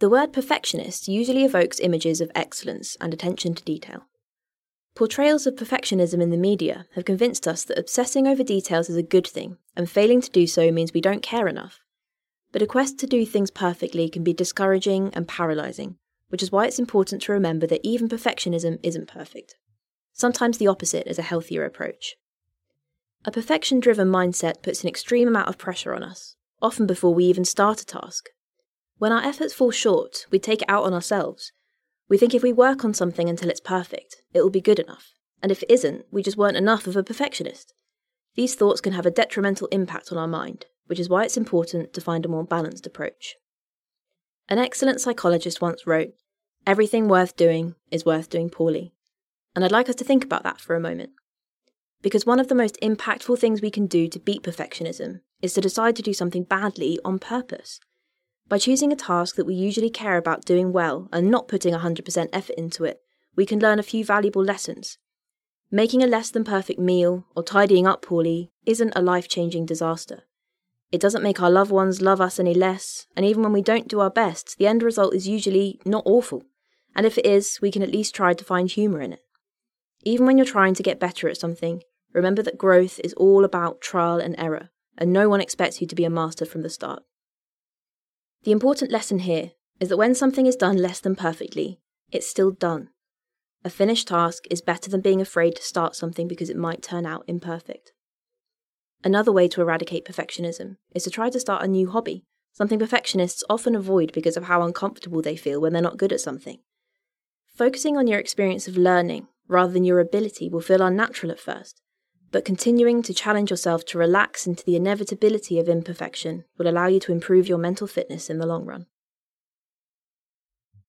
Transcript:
The word perfectionist usually evokes images of excellence and attention to detail. Portrayals of perfectionism in the media have convinced us that obsessing over details is a good thing, and failing to do so means we don't care enough. But a quest to do things perfectly can be discouraging and paralysing, which is why it's important to remember that even perfectionism isn't perfect. Sometimes the opposite is a healthier approach. A perfection driven mindset puts an extreme amount of pressure on us, often before we even start a task. When our efforts fall short, we take it out on ourselves. We think if we work on something until it's perfect, it will be good enough, and if it isn't, we just weren't enough of a perfectionist. These thoughts can have a detrimental impact on our mind, which is why it's important to find a more balanced approach. An excellent psychologist once wrote, Everything worth doing is worth doing poorly. And I'd like us to think about that for a moment. Because one of the most impactful things we can do to beat perfectionism is to decide to do something badly on purpose. By choosing a task that we usually care about doing well and not putting 100% effort into it, we can learn a few valuable lessons. Making a less than perfect meal or tidying up poorly isn't a life changing disaster. It doesn't make our loved ones love us any less, and even when we don't do our best, the end result is usually not awful. And if it is, we can at least try to find humour in it. Even when you're trying to get better at something, remember that growth is all about trial and error, and no one expects you to be a master from the start. The important lesson here is that when something is done less than perfectly, it's still done. A finished task is better than being afraid to start something because it might turn out imperfect. Another way to eradicate perfectionism is to try to start a new hobby, something perfectionists often avoid because of how uncomfortable they feel when they're not good at something. Focusing on your experience of learning rather than your ability will feel unnatural at first, but continuing to challenge yourself to relax into the inevitability of imperfection will allow you to improve your mental fitness in the long run.